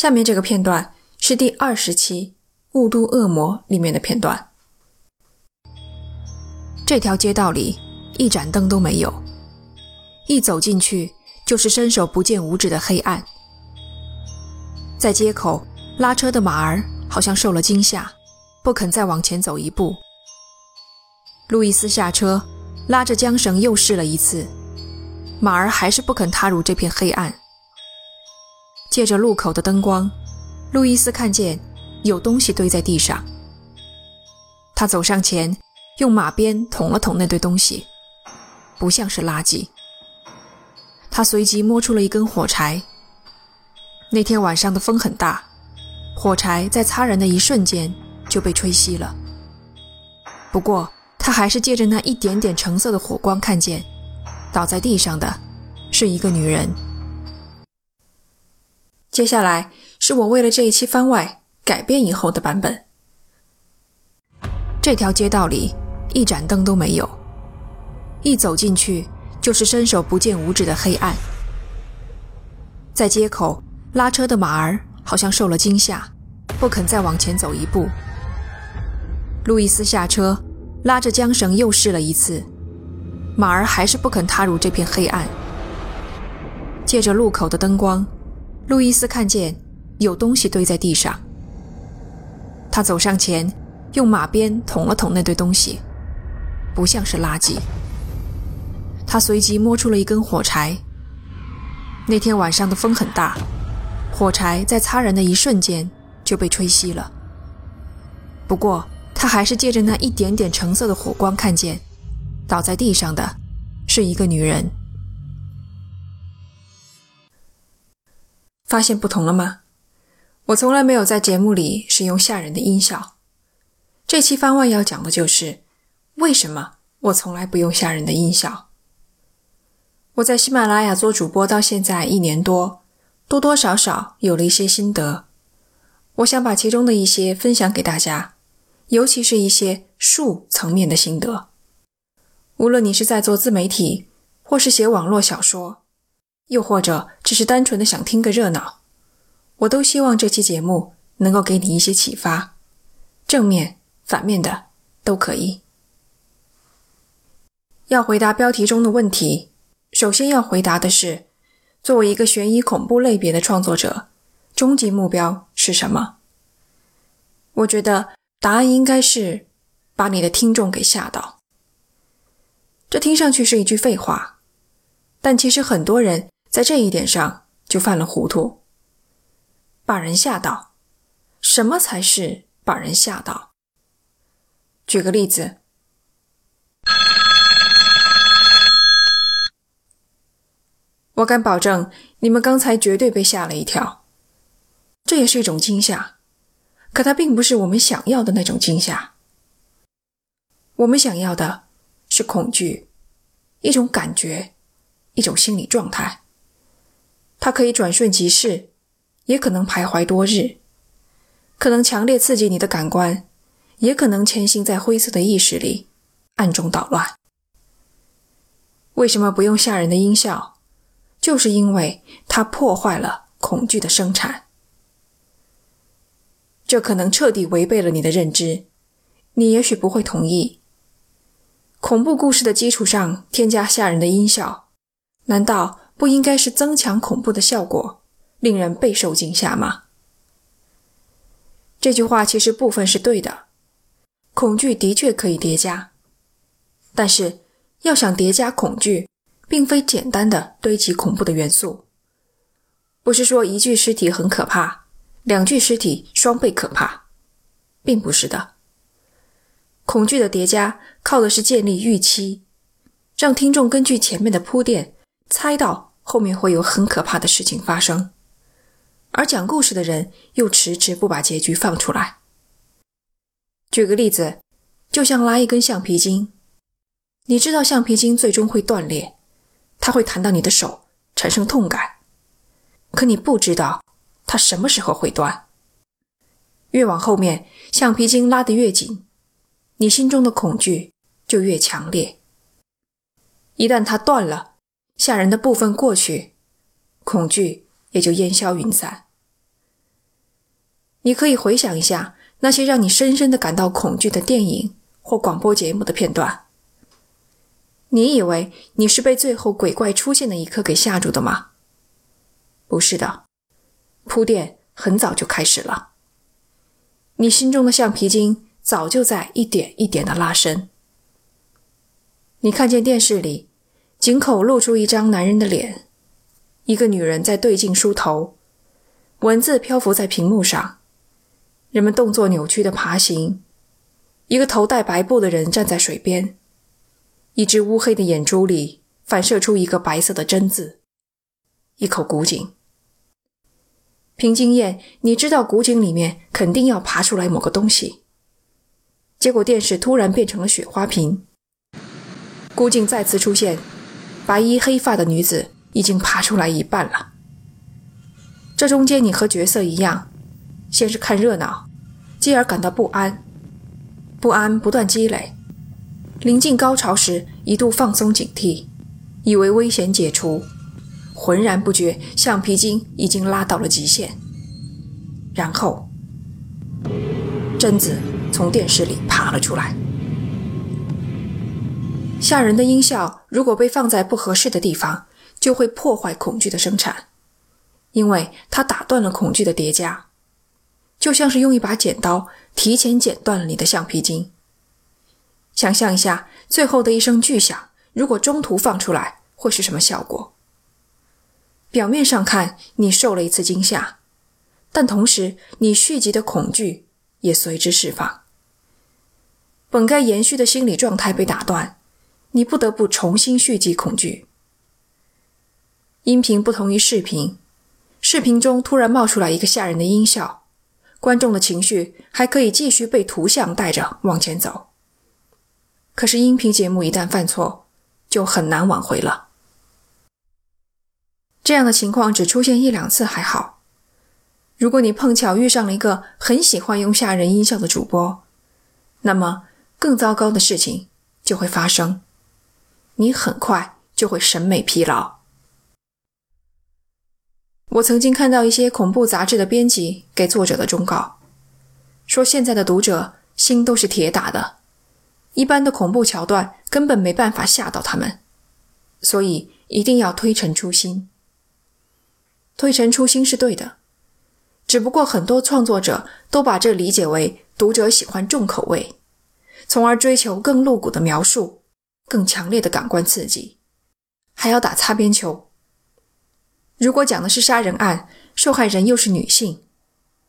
下面这个片段是第二十期《雾都恶魔》里面的片段。这条街道里一盏灯都没有，一走进去就是伸手不见五指的黑暗。在街口拉车的马儿好像受了惊吓，不肯再往前走一步。路易斯下车，拉着缰绳又试了一次，马儿还是不肯踏入这片黑暗。借着路口的灯光，路易斯看见有东西堆在地上。他走上前，用马鞭捅了捅那堆东西，不像是垃圾。他随即摸出了一根火柴。那天晚上的风很大，火柴在擦人的一瞬间就被吹熄了。不过，他还是借着那一点点橙色的火光，看见倒在地上的是一个女人。接下来是我为了这一期番外改编以后的版本。这条街道里一盏灯都没有，一走进去就是伸手不见五指的黑暗。在街口拉车的马儿好像受了惊吓，不肯再往前走一步。路易斯下车，拉着缰绳又试了一次，马儿还是不肯踏入这片黑暗。借着路口的灯光。路易斯看见有东西堆在地上，他走上前，用马鞭捅了捅那堆东西，不像是垃圾。他随即摸出了一根火柴。那天晚上的风很大，火柴在擦燃的一瞬间就被吹熄了。不过，他还是借着那一点点橙色的火光，看见倒在地上的是一个女人。发现不同了吗？我从来没有在节目里使用吓人的音效。这期番外要讲的就是为什么我从来不用吓人的音效。我在喜马拉雅做主播到现在一年多，多多少少有了一些心得，我想把其中的一些分享给大家，尤其是一些术层面的心得。无论你是在做自媒体，或是写网络小说。又或者只是单纯的想听个热闹，我都希望这期节目能够给你一些启发，正面、反面的都可以。要回答标题中的问题，首先要回答的是：作为一个悬疑恐怖类别的创作者，终极目标是什么？我觉得答案应该是把你的听众给吓到。这听上去是一句废话，但其实很多人。在这一点上就犯了糊涂，把人吓到。什么才是把人吓到？举个例子，我敢保证你们刚才绝对被吓了一跳。这也是一种惊吓，可它并不是我们想要的那种惊吓。我们想要的是恐惧，一种感觉，一种心理状态。它可以转瞬即逝，也可能徘徊多日，可能强烈刺激你的感官，也可能潜行在灰色的意识里，暗中捣乱。为什么不用吓人的音效？就是因为它破坏了恐惧的生产。这可能彻底违背了你的认知，你也许不会同意。恐怖故事的基础上添加吓人的音效，难道？不应该是增强恐怖的效果，令人备受惊吓吗？这句话其实部分是对的，恐惧的确可以叠加，但是要想叠加恐惧，并非简单的堆积恐怖的元素。不是说一具尸体很可怕，两具尸体双倍可怕，并不是的。恐惧的叠加靠的是建立预期，让听众根据前面的铺垫猜到。后面会有很可怕的事情发生，而讲故事的人又迟迟不把结局放出来。举个例子，就像拉一根橡皮筋，你知道橡皮筋最终会断裂，它会弹到你的手，产生痛感，可你不知道它什么时候会断。越往后面，橡皮筋拉得越紧，你心中的恐惧就越强烈。一旦它断了，吓人的部分过去，恐惧也就烟消云散。你可以回想一下那些让你深深的感到恐惧的电影或广播节目的片段。你以为你是被最后鬼怪出现的一刻给吓住的吗？不是的，铺垫很早就开始了。你心中的橡皮筋早就在一点一点的拉伸。你看见电视里，井口露出一张男人的脸，一个女人在对镜梳头，文字漂浮在屏幕上，人们动作扭曲的爬行，一个头戴白布的人站在水边。一只乌黑的眼珠里反射出一个白色的针字，一口古井。凭经验，你知道古井里面肯定要爬出来某个东西。结果电视突然变成了雪花屏，古井再次出现，白衣黑发的女子已经爬出来一半了。这中间，你和角色一样，先是看热闹，继而感到不安，不安不断积累。临近高潮时，一度放松警惕，以为危险解除，浑然不觉橡皮筋已经拉到了极限。然后，贞子从电视里爬了出来。吓人的音效如果被放在不合适的地方，就会破坏恐惧的生产，因为它打断了恐惧的叠加，就像是用一把剪刀提前剪断了你的橡皮筋。想象一下，最后的一声巨响，如果中途放出来，会是什么效果？表面上看，你受了一次惊吓，但同时，你蓄积的恐惧也随之释放。本该延续的心理状态被打断，你不得不重新蓄积恐惧。音频不同于视频，视频中突然冒出来一个吓人的音效，观众的情绪还可以继续被图像带着往前走。可是音频节目一旦犯错，就很难挽回了。这样的情况只出现一两次还好。如果你碰巧遇上了一个很喜欢用吓人音效的主播，那么更糟糕的事情就会发生，你很快就会审美疲劳。我曾经看到一些恐怖杂志的编辑给作者的忠告，说现在的读者心都是铁打的。一般的恐怖桥段根本没办法吓到他们，所以一定要推陈出新。推陈出新是对的，只不过很多创作者都把这理解为读者喜欢重口味，从而追求更露骨的描述、更强烈的感官刺激，还要打擦边球。如果讲的是杀人案，受害人又是女性，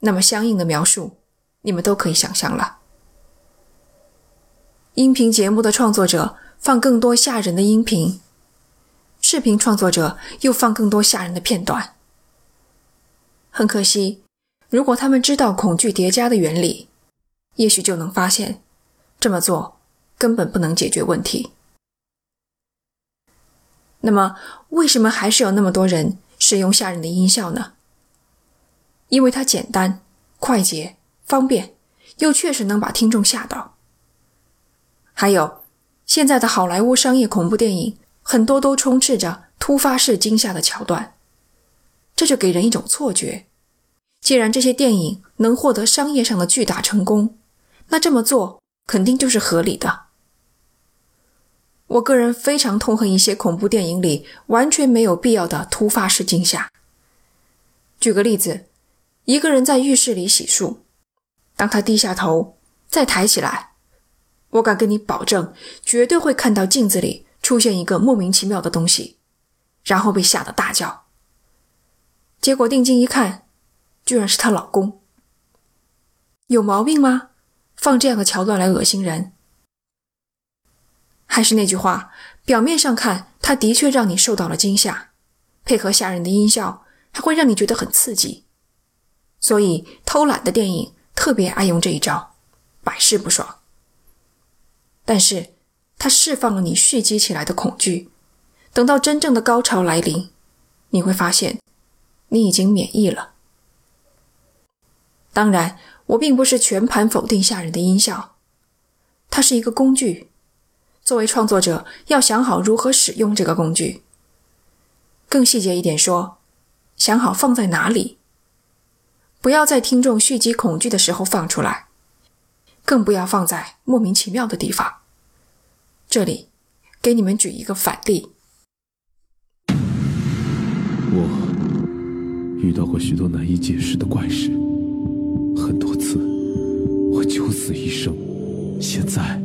那么相应的描述你们都可以想象了。音频节目的创作者放更多吓人的音频，视频创作者又放更多吓人的片段。很可惜，如果他们知道恐惧叠加的原理，也许就能发现，这么做根本不能解决问题。那么，为什么还是有那么多人使用吓人的音效呢？因为它简单、快捷、方便，又确实能把听众吓到。还有，现在的好莱坞商业恐怖电影很多都充斥着突发式惊吓的桥段，这就给人一种错觉：既然这些电影能获得商业上的巨大成功，那这么做肯定就是合理的。我个人非常痛恨一些恐怖电影里完全没有必要的突发式惊吓。举个例子，一个人在浴室里洗漱，当他低下头再抬起来。我敢跟你保证，绝对会看到镜子里出现一个莫名其妙的东西，然后被吓得大叫。结果定睛一看，居然是她老公。有毛病吗？放这样的桥段来恶心人？还是那句话，表面上看，他的确让你受到了惊吓，配合吓人的音效，还会让你觉得很刺激。所以偷懒的电影特别爱用这一招，百试不爽。但是，它释放了你蓄积起来的恐惧。等到真正的高潮来临，你会发现，你已经免疫了。当然，我并不是全盘否定吓人的音效，它是一个工具。作为创作者，要想好如何使用这个工具。更细节一点说，想好放在哪里。不要在听众蓄积恐惧的时候放出来，更不要放在莫名其妙的地方。这里，给你们举一个反例。我遇到过许多难以解释的怪事，很多次我九死一生。现在，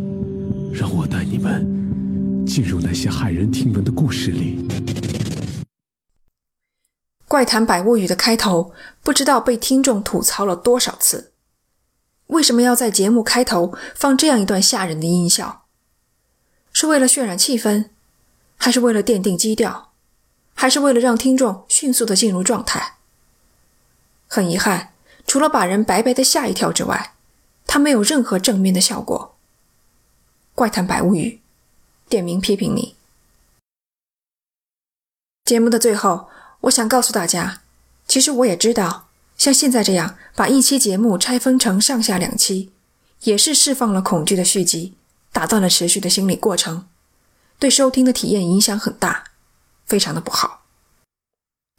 让我带你们进入那些骇人听闻的故事里。《怪谈百物语》的开头，不知道被听众吐槽了多少次。为什么要在节目开头放这样一段吓人的音效？是为了渲染气氛，还是为了奠定基调，还是为了让听众迅速的进入状态？很遗憾，除了把人白白的吓一跳之外，它没有任何正面的效果。《怪谈百物语》，点名批评你。节目的最后。我想告诉大家，其实我也知道，像现在这样把一期节目拆分成上下两期，也是释放了恐惧的续集，打断了持续的心理过程，对收听的体验影响很大，非常的不好。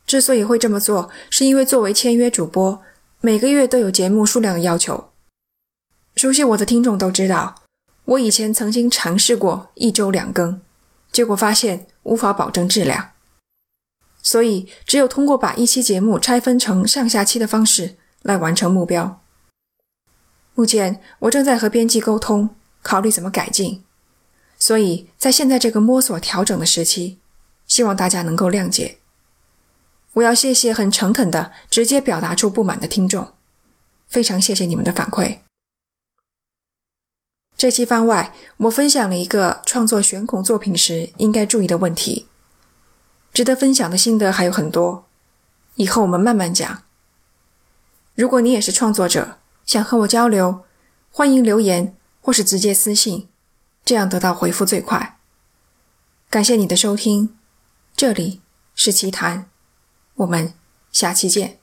之所以会这么做，是因为作为签约主播，每个月都有节目数量的要求。熟悉我的听众都知道，我以前曾经尝试过一周两更，结果发现无法保证质量。所以，只有通过把一期节目拆分成上下期的方式来完成目标。目前，我正在和编辑沟通，考虑怎么改进。所以在现在这个摸索调整的时期，希望大家能够谅解。我要谢谢很诚恳的直接表达出不满的听众，非常谢谢你们的反馈。这期番外，我分享了一个创作悬恐作品时应该注意的问题。值得分享的心得还有很多，以后我们慢慢讲。如果你也是创作者，想和我交流，欢迎留言或是直接私信，这样得到回复最快。感谢你的收听，这里是奇谈，我们下期见。